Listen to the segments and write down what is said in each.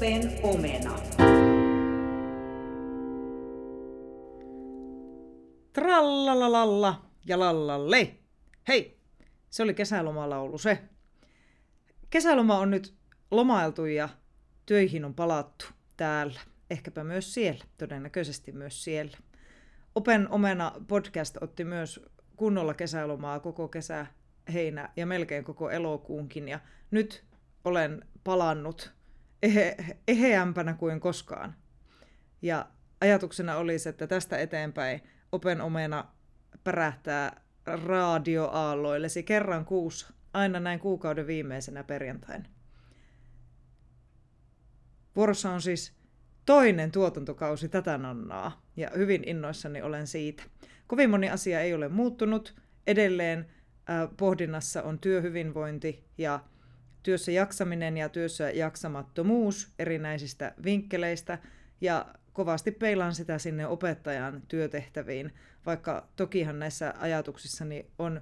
Open omena. Trallalalalla ja lallalle. Hei, se oli kesälomalaulu se. Kesäloma on nyt lomailtu ja töihin on palattu täällä. Ehkäpä myös siellä, todennäköisesti myös siellä. Open Omena podcast otti myös kunnolla kesälomaa koko kesä, heinä ja melkein koko elokuunkin. Ja nyt olen palannut ehe, eheämpänä kuin koskaan. Ja ajatuksena olisi, että tästä eteenpäin Open Omena pärähtää radioaalloillesi kerran kuussa, aina näin kuukauden viimeisenä perjantaina. Vuorossa on siis toinen tuotantokausi tätä nonnaa, ja hyvin innoissani olen siitä. Kovin moni asia ei ole muuttunut. Edelleen äh, pohdinnassa on työhyvinvointi ja työssä jaksaminen ja työssä jaksamattomuus erinäisistä vinkkeleistä, ja kovasti peilaan sitä sinne opettajan työtehtäviin, vaikka tokihan näissä ajatuksissani on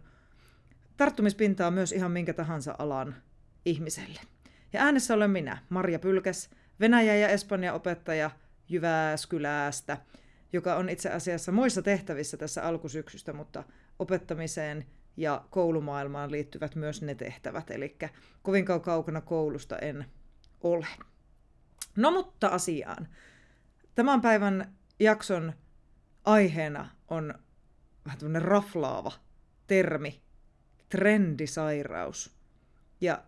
tarttumispintaa myös ihan minkä tahansa alan ihmiselle. Ja äänessä olen minä, Marja Pylkäs, Venäjä- ja Espanja opettaja Jyväskylästä, joka on itse asiassa muissa tehtävissä tässä alkusyksystä, mutta opettamiseen ja koulumaailmaan liittyvät myös ne tehtävät, eli kovinkaan kaukana koulusta en ole. No mutta asiaan. Tämän päivän jakson aiheena on vähän tämmöinen raflaava termi, trendisairaus. Ja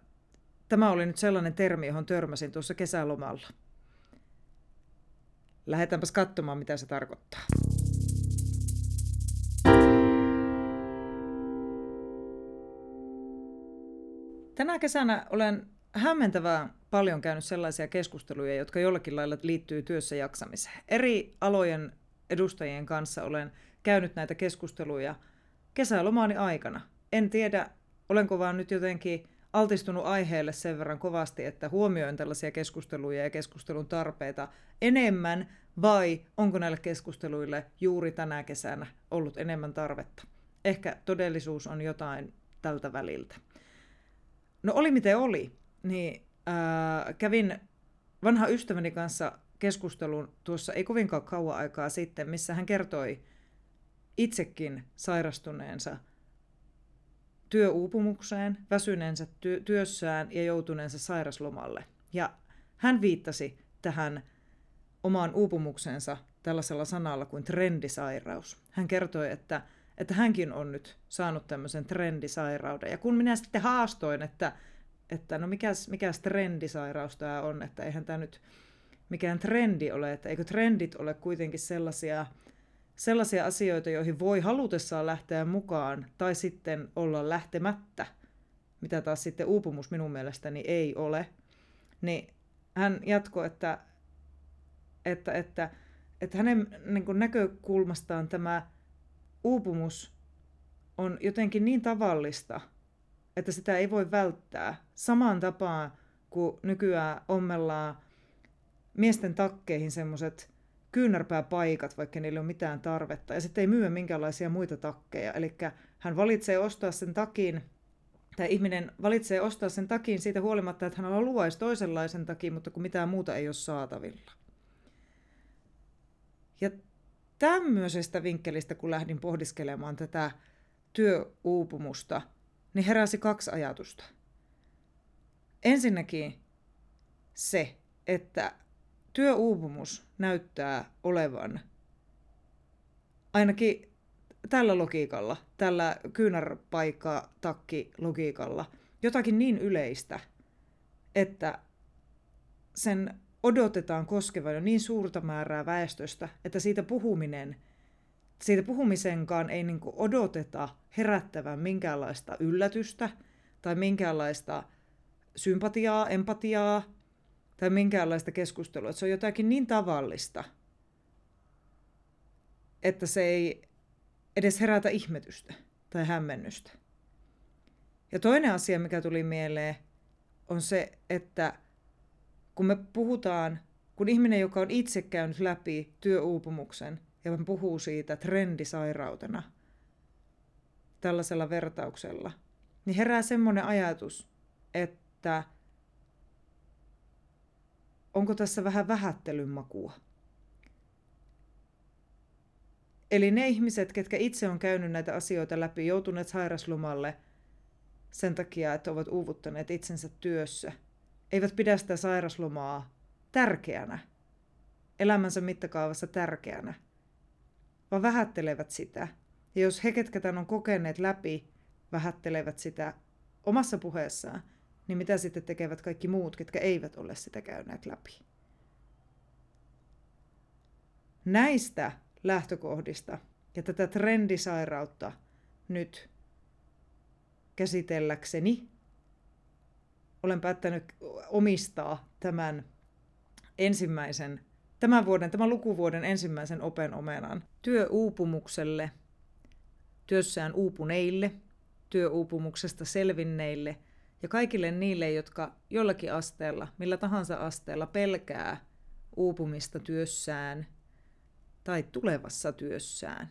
tämä oli nyt sellainen termi, johon törmäsin tuossa kesälomalla. Lähdetäänpäs katsomaan, mitä se tarkoittaa. Tänä kesänä olen hämmentävää paljon käynyt sellaisia keskusteluja, jotka jollakin lailla liittyy työssä jaksamiseen. Eri alojen edustajien kanssa olen käynyt näitä keskusteluja kesälomaani aikana. En tiedä, olenko vaan nyt jotenkin altistunut aiheelle sen verran kovasti, että huomioin tällaisia keskusteluja ja keskustelun tarpeita enemmän, vai onko näille keskusteluille juuri tänä kesänä ollut enemmän tarvetta? Ehkä todellisuus on jotain tältä väliltä. No oli miten oli, niin ää, kävin vanha ystäväni kanssa keskustelun tuossa ei kovinkaan kauan aikaa sitten, missä hän kertoi itsekin sairastuneensa työuupumukseen, väsyneensä ty- työssään ja joutuneensa sairaslomalle. Ja hän viittasi tähän omaan uupumuksensa tällaisella sanalla kuin trendisairaus. Hän kertoi, että, että hänkin on nyt saanut tämmöisen trendisairauden. Ja kun minä sitten haastoin, että, että no mikäs, mikäs trendisairaus tämä on, että eihän tämä nyt mikään trendi ole, että eikö trendit ole kuitenkin sellaisia, sellaisia asioita, joihin voi halutessaan lähteä mukaan tai sitten olla lähtemättä, mitä taas sitten uupumus minun mielestäni ei ole, niin hän jatkoi, että, että, että, että hänen niin näkökulmastaan tämä uupumus on jotenkin niin tavallista, että sitä ei voi välttää. Samaan tapaan kuin nykyään ommellaan miesten takkeihin semmoiset kyynärpääpaikat, vaikka niillä ei ole mitään tarvetta. Ja sitten ei myy minkäänlaisia muita takkeja. Eli hän valitsee ostaa sen takin, tai ihminen valitsee ostaa sen takin siitä huolimatta, että hän haluaisi toisenlaisen takin, mutta kun mitään muuta ei ole saatavilla. Ja tämmöisestä vinkkelistä, kun lähdin pohdiskelemaan tätä työuupumusta, niin heräsi kaksi ajatusta. Ensinnäkin se, että työuupumus näyttää olevan ainakin tällä logiikalla, tällä kyynärpaikka-takki-logiikalla jotakin niin yleistä, että sen odotetaan koskevan jo niin suurta määrää väestöstä, että siitä puhuminen, siitä puhumisenkaan ei niin odoteta herättävän minkäänlaista yllätystä tai minkäänlaista sympatiaa, empatiaa tai minkäänlaista keskustelua. Että se on jotakin niin tavallista, että se ei edes herätä ihmetystä tai hämmennystä. Ja toinen asia, mikä tuli mieleen, on se, että kun me puhutaan, kun ihminen, joka on itse käynyt läpi työuupumuksen ja puhuu siitä trendisairautena tällaisella vertauksella, niin herää semmoinen ajatus, että onko tässä vähän vähättelyn makua. Eli ne ihmiset, ketkä itse on käynyt näitä asioita läpi, joutuneet sairaslomalle sen takia, että ovat uuvuttaneet itsensä työssä, eivät pidä sitä sairaslomaa tärkeänä, elämänsä mittakaavassa tärkeänä, vaan vähättelevät sitä. Ja jos he, ketkä tämän on kokeneet läpi, vähättelevät sitä omassa puheessaan, niin mitä sitten tekevät kaikki muut, ketkä eivät ole sitä käyneet läpi? Näistä lähtökohdista ja tätä trendisairautta nyt käsitelläkseni olen päättänyt omistaa tämän ensimmäisen, tämän vuoden, tämän lukuvuoden ensimmäisen open omenan työuupumukselle, työssään uupuneille, työuupumuksesta selvinneille ja kaikille niille, jotka jollakin asteella, millä tahansa asteella pelkää uupumista työssään tai tulevassa työssään.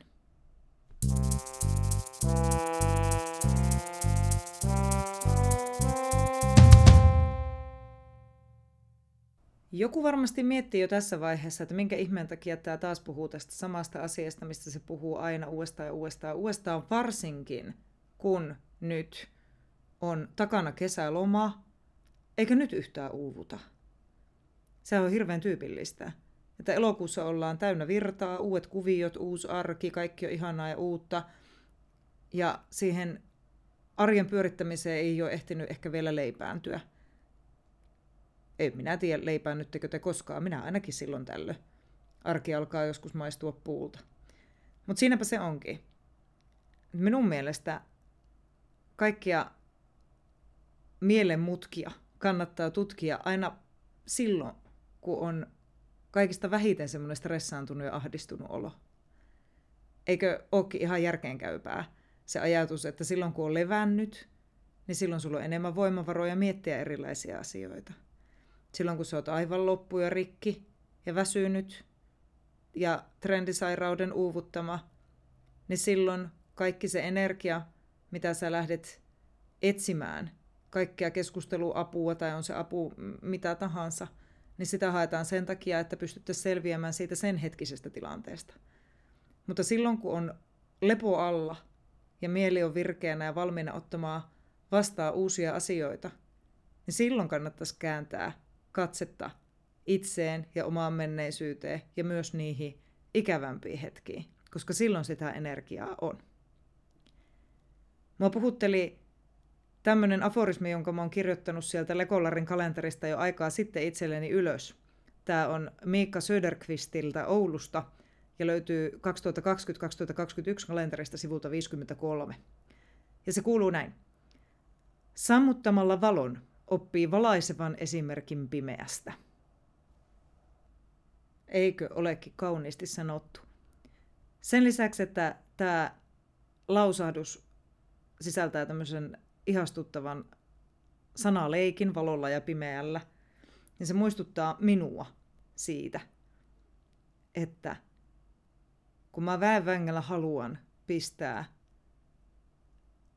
Joku varmasti miettii jo tässä vaiheessa, että minkä ihmeen takia tämä taas puhuu tästä samasta asiasta, mistä se puhuu aina uudestaan ja uudestaan uudestaan, varsinkin kun nyt on takana kesäloma, eikä nyt yhtään uuvuta. Se on hirveän tyypillistä. Että elokuussa ollaan täynnä virtaa, uudet kuviot, uusi arki, kaikki on ihanaa ja uutta. Ja siihen arjen pyörittämiseen ei ole ehtinyt ehkä vielä leipääntyä ei minä tiedä leipäännyttekö te koskaan, minä ainakin silloin tällöin. Arki alkaa joskus maistua puulta. Mutta siinäpä se onkin. Minun mielestä kaikkia mielenmutkia kannattaa tutkia aina silloin, kun on kaikista vähiten semmoinen stressaantunut ja ahdistunut olo. Eikö olekin ihan järkeenkäypää se ajatus, että silloin kun on levännyt, niin silloin sulla on enemmän voimavaroja miettiä erilaisia asioita – silloin kun sä oot aivan loppu ja rikki ja väsynyt ja trendisairauden uuvuttama, niin silloin kaikki se energia, mitä sä lähdet etsimään, kaikkea keskusteluapua tai on se apu mitä tahansa, niin sitä haetaan sen takia, että pystyttäisiin selviämään siitä sen hetkisestä tilanteesta. Mutta silloin kun on lepo alla ja mieli on virkeänä ja valmiina ottamaan vastaan uusia asioita, niin silloin kannattaisi kääntää katsetta itseen ja omaan menneisyyteen ja myös niihin ikävämpiin hetkiin, koska silloin sitä energiaa on. Mua puhutteli tämmöinen aforismi, jonka mä oon kirjoittanut sieltä Lekollarin kalenterista jo aikaa sitten itselleni ylös. Tämä on Miikka Söderqvistiltä Oulusta ja löytyy 2020-2021 kalenterista sivulta 53. Ja se kuuluu näin. Sammuttamalla valon oppii valaisevan esimerkin pimeästä. Eikö olekin kauniisti sanottu? Sen lisäksi, että tämä lausahdus sisältää tämmöisen ihastuttavan sanaleikin valolla ja pimeällä, niin se muistuttaa minua siitä, että kun mä väenvängällä haluan pistää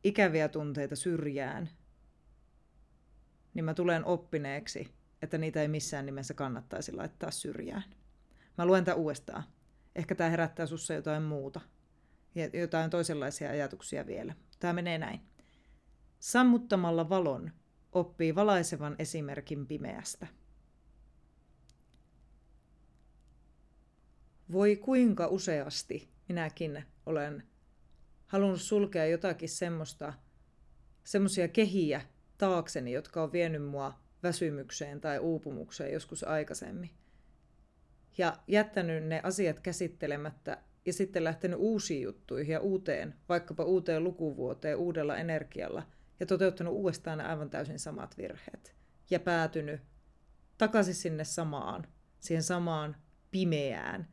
ikäviä tunteita syrjään – niin mä tulen oppineeksi, että niitä ei missään nimessä kannattaisi laittaa syrjään. Mä luen tämän uudestaan. Ehkä tämä herättää sussa jotain muuta. Jotain toisenlaisia ajatuksia vielä. Tämä menee näin. Sammuttamalla valon oppii valaisevan esimerkin pimeästä. Voi kuinka useasti minäkin olen halunnut sulkea jotakin semmoista, semmoisia kehiä, taakseni, jotka on vienyt mua väsymykseen tai uupumukseen joskus aikaisemmin. Ja jättänyt ne asiat käsittelemättä ja sitten lähtenyt uusiin juttuihin ja uuteen, vaikkapa uuteen lukuvuoteen uudella energialla ja toteuttanut uudestaan aivan täysin samat virheet. Ja päätynyt takaisin sinne samaan, siihen samaan pimeään,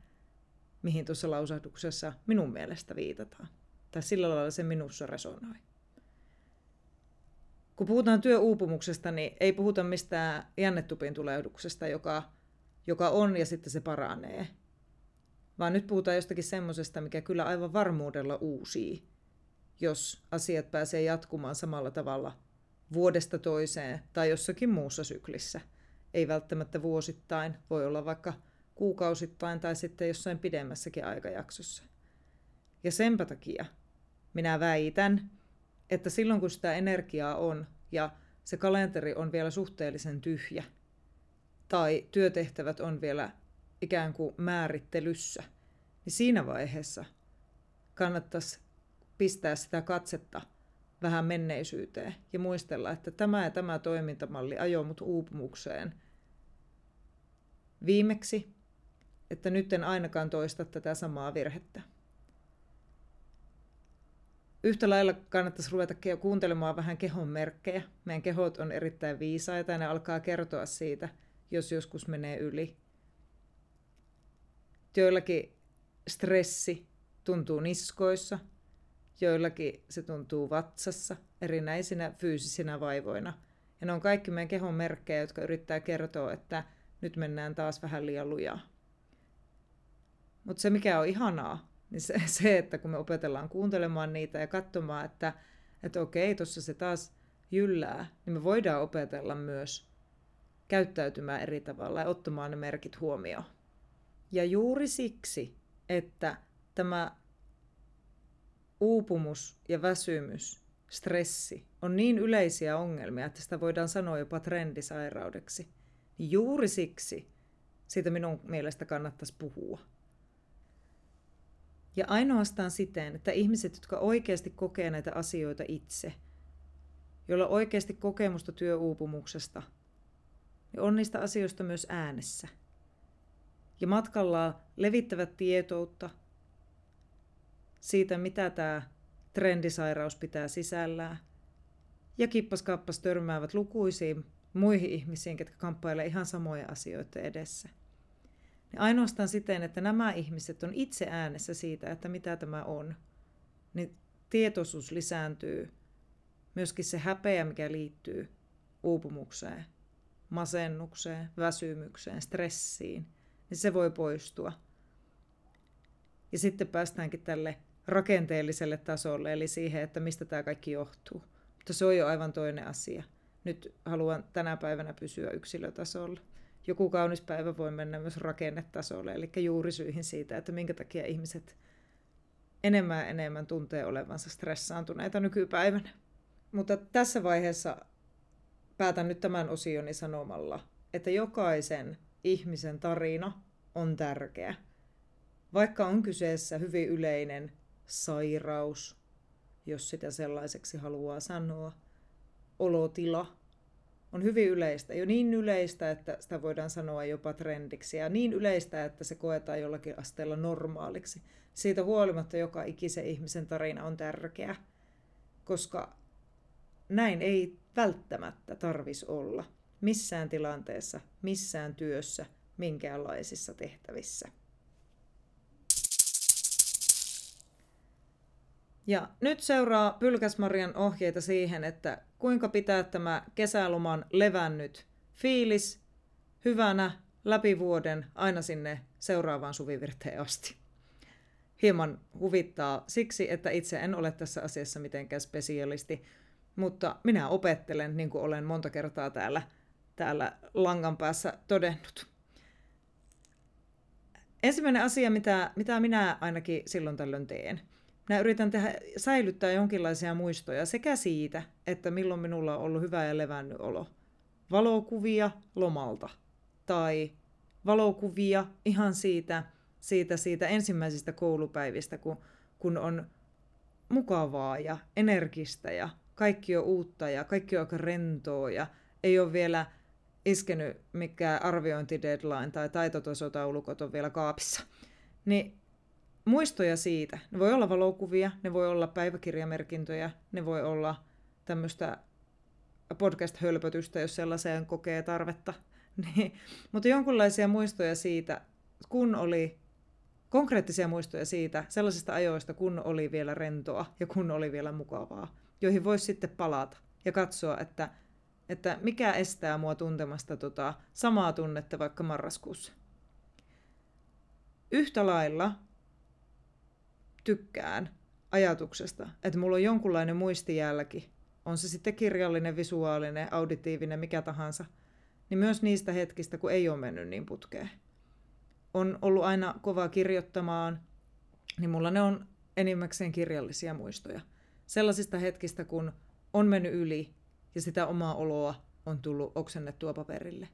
mihin tuossa lausahduksessa minun mielestä viitataan. Tai sillä lailla se minussa resonoi kun puhutaan työuupumuksesta, niin ei puhuta mistään jännetupin tulehduksesta, joka, joka on ja sitten se paranee. Vaan nyt puhutaan jostakin semmoisesta, mikä kyllä aivan varmuudella uusii, jos asiat pääsee jatkumaan samalla tavalla vuodesta toiseen tai jossakin muussa syklissä. ei välttämättä vuosittain, voi olla vaikka kuukausittain tai sitten jossain pidemmässäkin aikajaksossa. Ja senpä takia minä väitän, että silloin kun sitä energiaa on ja se kalenteri on vielä suhteellisen tyhjä tai työtehtävät on vielä ikään kuin määrittelyssä, niin siinä vaiheessa kannattaisi pistää sitä katsetta vähän menneisyyteen ja muistella, että tämä ja tämä toimintamalli ajoi mut uupumukseen viimeksi, että nyt en ainakaan toista tätä samaa virhettä. Yhtä lailla kannattaisi ruveta kuuntelemaan vähän kehon merkkejä. Meidän kehot on erittäin viisaita ja ne alkaa kertoa siitä, jos joskus menee yli. Joillakin stressi tuntuu niskoissa, joillakin se tuntuu vatsassa erinäisinä fyysisinä vaivoina. Ja ne on kaikki meidän kehon merkkejä, jotka yrittää kertoa, että nyt mennään taas vähän liian lujaa. Mutta se mikä on ihanaa, niin se, se, että kun me opetellaan kuuntelemaan niitä ja katsomaan, että, että okei, tuossa se taas jyllää, niin me voidaan opetella myös käyttäytymään eri tavalla ja ottamaan ne merkit huomioon. Ja juuri siksi, että tämä uupumus ja väsymys, stressi on niin yleisiä ongelmia, että sitä voidaan sanoa jopa trendisairaudeksi, niin juuri siksi siitä minun mielestä kannattaisi puhua. Ja ainoastaan siten, että ihmiset, jotka oikeasti kokee näitä asioita itse, joilla on oikeasti kokemusta työuupumuksesta, niin on niistä asioista myös äänessä. Ja matkalla levittävät tietoutta siitä, mitä tämä trendisairaus pitää sisällään. Ja kippaskappas törmäävät lukuisiin muihin ihmisiin, jotka kamppailee ihan samoja asioita edessä. Niin ainoastaan siten, että nämä ihmiset on itse äänessä siitä, että mitä tämä on, niin tietoisuus lisääntyy. Myöskin se häpeä, mikä liittyy uupumukseen, masennukseen, väsymykseen, stressiin, niin se voi poistua. Ja sitten päästäänkin tälle rakenteelliselle tasolle, eli siihen, että mistä tämä kaikki johtuu. Mutta se on jo aivan toinen asia. Nyt haluan tänä päivänä pysyä yksilötasolla joku kaunis päivä voi mennä myös rakennetasolle, eli juurisyihin siitä, että minkä takia ihmiset enemmän enemmän tuntee olevansa stressaantuneita nykypäivänä. Mutta tässä vaiheessa päätän nyt tämän osioni sanomalla, että jokaisen ihmisen tarina on tärkeä. Vaikka on kyseessä hyvin yleinen sairaus, jos sitä sellaiseksi haluaa sanoa, olotila, on hyvin yleistä. Jo niin yleistä, että sitä voidaan sanoa jopa trendiksi ja niin yleistä, että se koetaan jollakin asteella normaaliksi. Siitä huolimatta joka ikisen ihmisen tarina on tärkeä, koska näin ei välttämättä tarvis olla missään tilanteessa, missään työssä, minkäänlaisissa tehtävissä. Ja nyt seuraa Pylkäsmarjan ohjeita siihen, että kuinka pitää tämä kesäloman levännyt fiilis hyvänä läpi vuoden aina sinne seuraavaan suvivirteen asti. Hieman huvittaa siksi, että itse en ole tässä asiassa mitenkään spesialisti, mutta minä opettelen, niin kuin olen monta kertaa täällä, täällä langan päässä todennut. Ensimmäinen asia, mitä, mitä minä ainakin silloin tällöin teen – Mä yritän tehdä, säilyttää jonkinlaisia muistoja sekä siitä, että milloin minulla on ollut hyvä ja levännyt olo. Valokuvia lomalta tai valokuvia ihan siitä, siitä, siitä ensimmäisistä koulupäivistä, kun, kun on mukavaa ja energistä ja kaikki on uutta ja kaikki on aika rentoa ja ei ole vielä iskenyt mikään arviointideadline tai taitotasotaulukot on vielä kaapissa. Niin muistoja siitä. Ne voi olla valokuvia, ne voi olla päiväkirjamerkintöjä, ne voi olla tämmöistä podcast-hölpötystä, jos sellaiseen kokee tarvetta. Niin, mutta jonkunlaisia muistoja siitä, kun oli konkreettisia muistoja siitä, sellaisista ajoista, kun oli vielä rentoa ja kun oli vielä mukavaa, joihin voisi sitten palata ja katsoa, että, että mikä estää mua tuntemasta tota samaa tunnetta vaikka marraskuussa. Yhtä lailla tykkään ajatuksesta, että mulla on jonkunlainen muistijälki, on se sitten kirjallinen, visuaalinen, auditiivinen, mikä tahansa, niin myös niistä hetkistä, kun ei ole mennyt niin putkeen. On ollut aina kova kirjoittamaan, niin mulla ne on enimmäkseen kirjallisia muistoja. Sellaisista hetkistä, kun on mennyt yli ja sitä omaa oloa on tullut oksennettua paperille.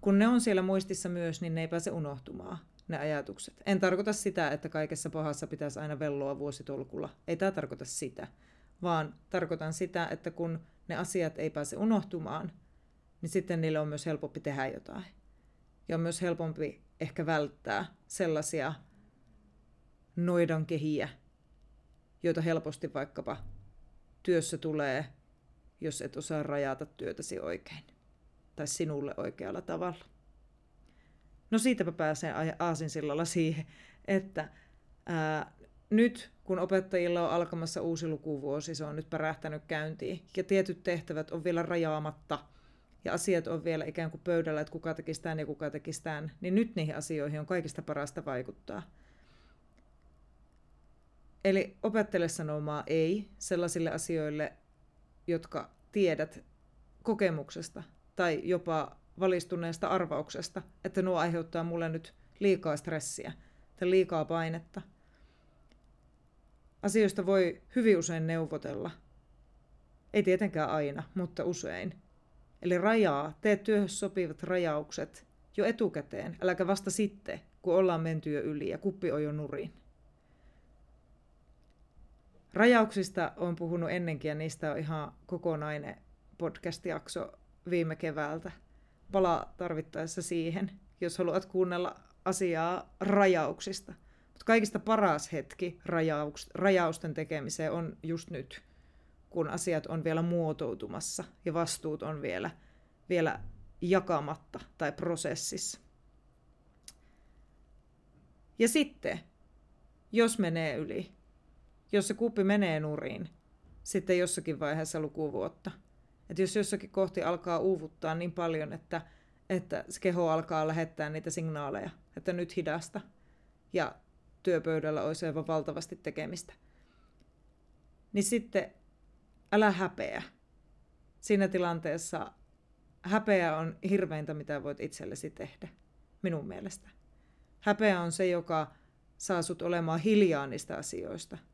Kun ne on siellä muistissa myös, niin ne ei pääse unohtumaan, ne ajatukset. En tarkoita sitä, että kaikessa pahassa pitäisi aina velloa vuositolkulla. Ei tämä tarkoita sitä, vaan tarkoitan sitä, että kun ne asiat ei pääse unohtumaan, niin sitten niille on myös helpompi tehdä jotain. Ja on myös helpompi ehkä välttää sellaisia noidan kehiä, joita helposti vaikkapa työssä tulee, jos et osaa rajata työtäsi oikein tai sinulle oikealla tavalla. No siitäpä pääsee aasinsillalla siihen, että ää, nyt kun opettajilla on alkamassa uusi lukuvuosi, se on nyt pärähtänyt käyntiin, ja tietyt tehtävät on vielä rajaamatta, ja asiat on vielä ikään kuin pöydällä, että kuka tekisi tämän ja kuka tekisi tämän, niin nyt niihin asioihin on kaikista parasta vaikuttaa. Eli opettele sanomaan ei sellaisille asioille, jotka tiedät kokemuksesta tai jopa valistuneesta arvauksesta, että nuo aiheuttaa mulle nyt liikaa stressiä tai liikaa painetta. Asioista voi hyvin usein neuvotella. Ei tietenkään aina, mutta usein. Eli rajaa, tee työhön sopivat rajaukset jo etukäteen, äläkä vasta sitten, kun ollaan menty jo yli ja kuppi on jo nurin. Rajauksista on puhunut ennenkin ja niistä on ihan kokonainen podcast-jakso viime keväältä. Palaa tarvittaessa siihen, jos haluat kuunnella asiaa rajauksista. Mutta kaikista paras hetki rajauks, rajausten tekemiseen on just nyt, kun asiat on vielä muotoutumassa ja vastuut on vielä, vielä jakamatta tai prosessissa. Ja sitten, jos menee yli, jos se kuppi menee nurin, sitten jossakin vaiheessa lukuvuotta. Että jos jossakin kohti alkaa uuvuttaa niin paljon, että, että se keho alkaa lähettää niitä signaaleja, että nyt hidasta, ja työpöydällä olisi aivan valtavasti tekemistä, niin sitten älä häpeä. Siinä tilanteessa häpeä on hirveintä, mitä voit itsellesi tehdä, minun mielestä. Häpeä on se, joka saa sut olemaan hiljaa niistä asioista –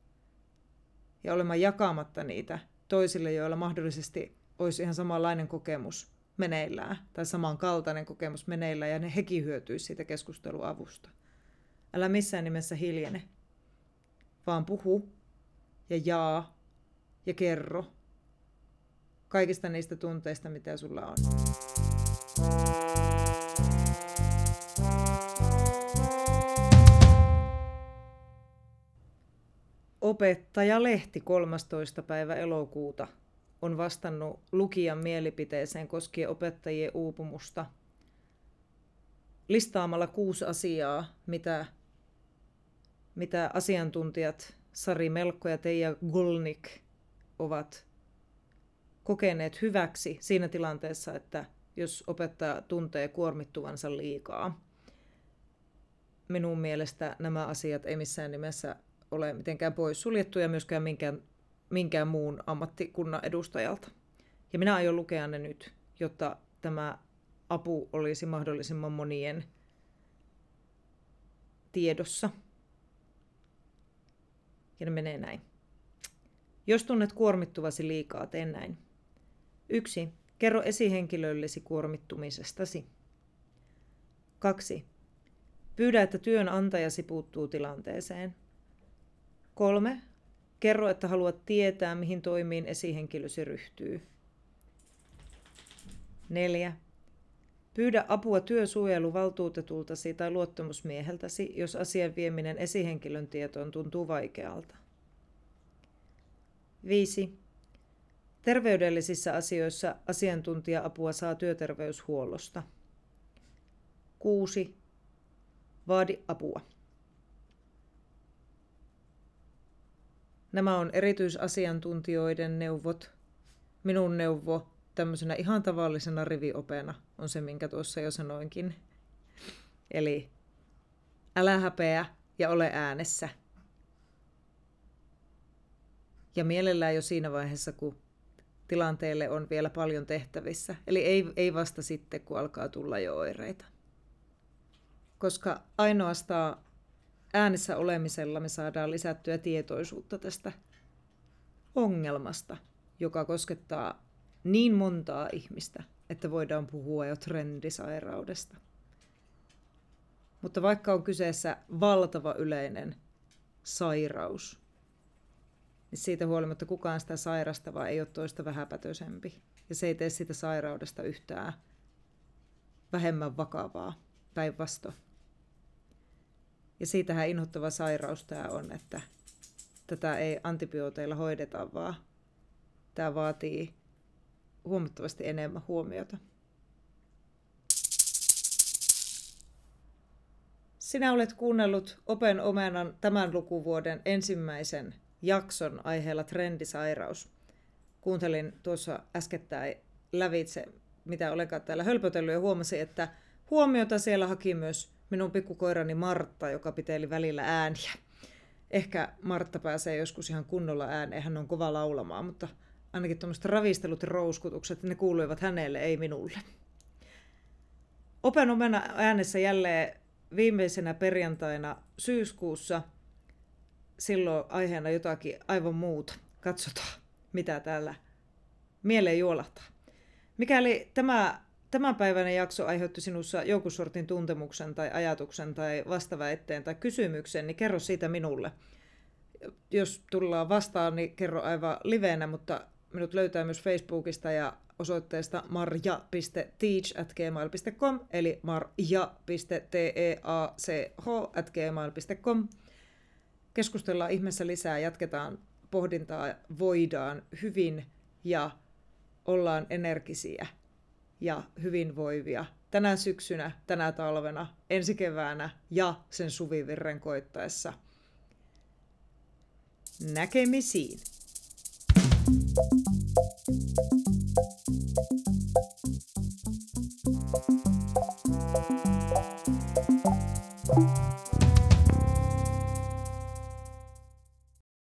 ja olemaan jakamatta niitä toisille, joilla mahdollisesti olisi ihan samanlainen kokemus meneillään tai samankaltainen kokemus meneillään ja ne hekin hyötyisi siitä keskusteluavusta. Älä missään nimessä hiljene, vaan puhu ja jaa ja kerro kaikista niistä tunteista, mitä sulla on. Opettajalehti 13. päivä elokuuta on vastannut lukijan mielipiteeseen koskien opettajien uupumusta listaamalla kuusi asiaa, mitä, mitä asiantuntijat Sari Melkko ja Teija Golnik ovat kokeneet hyväksi siinä tilanteessa, että jos opettaja tuntee kuormittuvansa liikaa. Minun mielestä nämä asiat ei missään nimessä ole mitenkään poissuljettuja myöskään minkään, minkään muun ammattikunnan edustajalta. Ja minä aion lukea ne nyt, jotta tämä apu olisi mahdollisimman monien tiedossa. Ja ne menee näin. Jos tunnet kuormittuvasi liikaa, tee näin. Yksi. Kerro esihenkilöllesi kuormittumisestasi. Kaksi. Pyydä, että työnantajasi puuttuu tilanteeseen. Kolme. Kerro, että haluat tietää, mihin toimiin esihenkilösi ryhtyy. Neljä. Pyydä apua työsuojeluvaltuutetultasi tai luottamusmieheltäsi, jos asian vieminen esihenkilön tietoon tuntuu vaikealta. 5. Terveydellisissä asioissa asiantuntija-apua saa työterveyshuollosta. 6. Vaadi apua. Nämä on erityisasiantuntijoiden neuvot. Minun neuvo tämmöisenä ihan tavallisena riviopena on se, minkä tuossa jo sanoinkin. Eli älä häpeä ja ole äänessä. Ja mielellään jo siinä vaiheessa, kun tilanteelle on vielä paljon tehtävissä. Eli ei, ei vasta sitten, kun alkaa tulla jo oireita. Koska ainoastaan äänessä olemisella me saadaan lisättyä tietoisuutta tästä ongelmasta, joka koskettaa niin montaa ihmistä, että voidaan puhua jo trendisairaudesta. Mutta vaikka on kyseessä valtava yleinen sairaus, niin siitä huolimatta kukaan sitä sairastavaa ei ole toista vähäpätöisempi. Ja se ei tee sitä sairaudesta yhtään vähemmän vakavaa päinvastoin. Ja siitähän inhottava sairaus tämä on, että tätä ei antibiooteilla hoideta, vaan tämä vaatii huomattavasti enemmän huomiota. Sinä olet kuunnellut Open Omenan tämän lukuvuoden ensimmäisen jakson aiheella trendisairaus. Kuuntelin tuossa äskettäin lävitse, mitä olenkaan täällä hölpötellyt ja huomasin, että huomiota siellä haki myös minun pikkukoirani Martta, joka piteli välillä ääniä. Ehkä Martta pääsee joskus ihan kunnolla ääneen, hän on kova laulamaan, mutta ainakin tuommoiset ravistelut ja rouskutukset, ne kuuluivat hänelle, ei minulle. Open omena äänessä jälleen viimeisenä perjantaina syyskuussa. Silloin aiheena jotakin aivan muuta. Katsotaan, mitä täällä mieleen juolahtaa. Mikäli tämä tämänpäiväinen jakso aiheutti sinussa jonkun sortin tuntemuksen tai ajatuksen tai vastaväitteen tai kysymyksen, niin kerro siitä minulle. Jos tullaan vastaan, niin kerro aivan liveenä, mutta minut löytää myös Facebookista ja osoitteesta marja.teach.gmail.com eli marja.teach.gmail.com. Keskustellaan ihmeessä lisää, jatketaan pohdintaa, voidaan hyvin ja ollaan energisiä ja hyvinvoivia tänä syksynä, tänä talvena, ensi keväänä ja sen suvivirren koittaessa. Näkemisiin! Thank you.